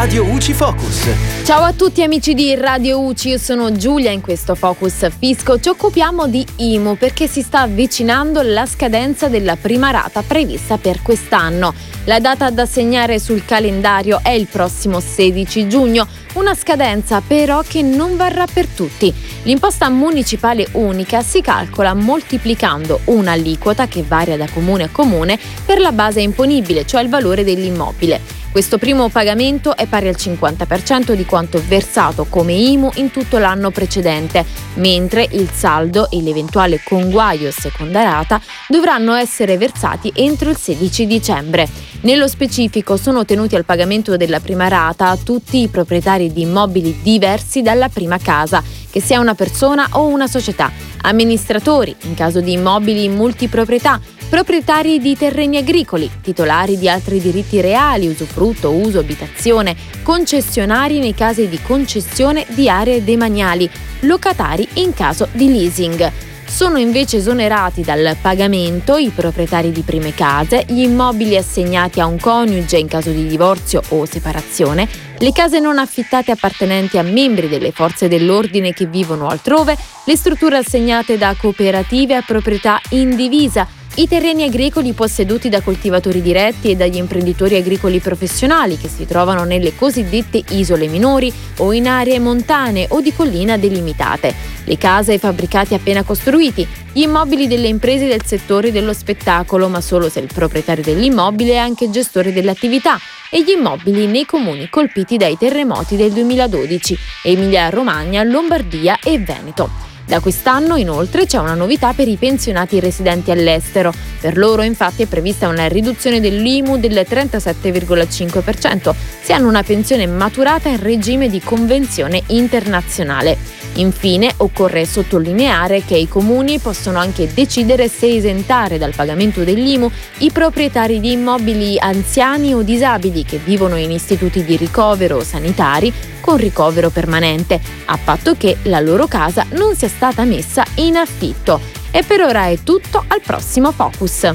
Radio UCI Focus. Ciao a tutti amici di Radio UCI, io sono Giulia in questo Focus Fisco. Ci occupiamo di IMU perché si sta avvicinando la scadenza della prima rata prevista per quest'anno. La data da segnare sul calendario è il prossimo 16 giugno, una scadenza però che non varrà per tutti. L'imposta municipale unica si calcola moltiplicando un'aliquota che varia da comune a comune per la base imponibile, cioè il valore dell'immobile. Questo primo pagamento è pari al 50% di quanto versato come IMU in tutto l'anno precedente, mentre il saldo e l'eventuale conguaglio seconda rata dovranno essere versati entro il 16 dicembre. Nello specifico sono tenuti al pagamento della prima rata tutti i proprietari di immobili diversi dalla prima casa, che sia una persona o una società, amministratori in caso di immobili multiproprietà, proprietari di terreni agricoli, titolari di altri diritti reali, usufrutto, uso, abitazione, concessionari nei casi di concessione di aree demaniali, locatari in caso di leasing. Sono invece esonerati dal pagamento i proprietari di prime case, gli immobili assegnati a un coniuge in caso di divorzio o separazione, le case non affittate appartenenti a membri delle forze dell'ordine che vivono altrove, le strutture assegnate da cooperative a proprietà indivisa, i terreni agricoli posseduti da coltivatori diretti e dagli imprenditori agricoli professionali che si trovano nelle cosiddette isole minori o in aree montane o di collina delimitate, le case e fabbricati appena costruiti, gli immobili delle imprese del settore dello spettacolo, ma solo se il proprietario dell'immobile è anche gestore dell'attività, e gli immobili nei comuni colpiti dai terremoti del 2012, Emilia-Romagna, Lombardia e Veneto. Da quest'anno inoltre c'è una novità per i pensionati residenti all'estero. Per loro infatti è prevista una riduzione dell'IMU del 37,5% se hanno una pensione maturata in regime di convenzione internazionale. Infine occorre sottolineare che i comuni possono anche decidere se esentare dal pagamento dell'IMU i proprietari di immobili anziani o disabili che vivono in istituti di ricovero sanitari con ricovero permanente, a patto che la loro casa non sia stata messa in affitto. E per ora è tutto, al prossimo Focus.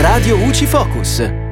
Radio UCI Focus.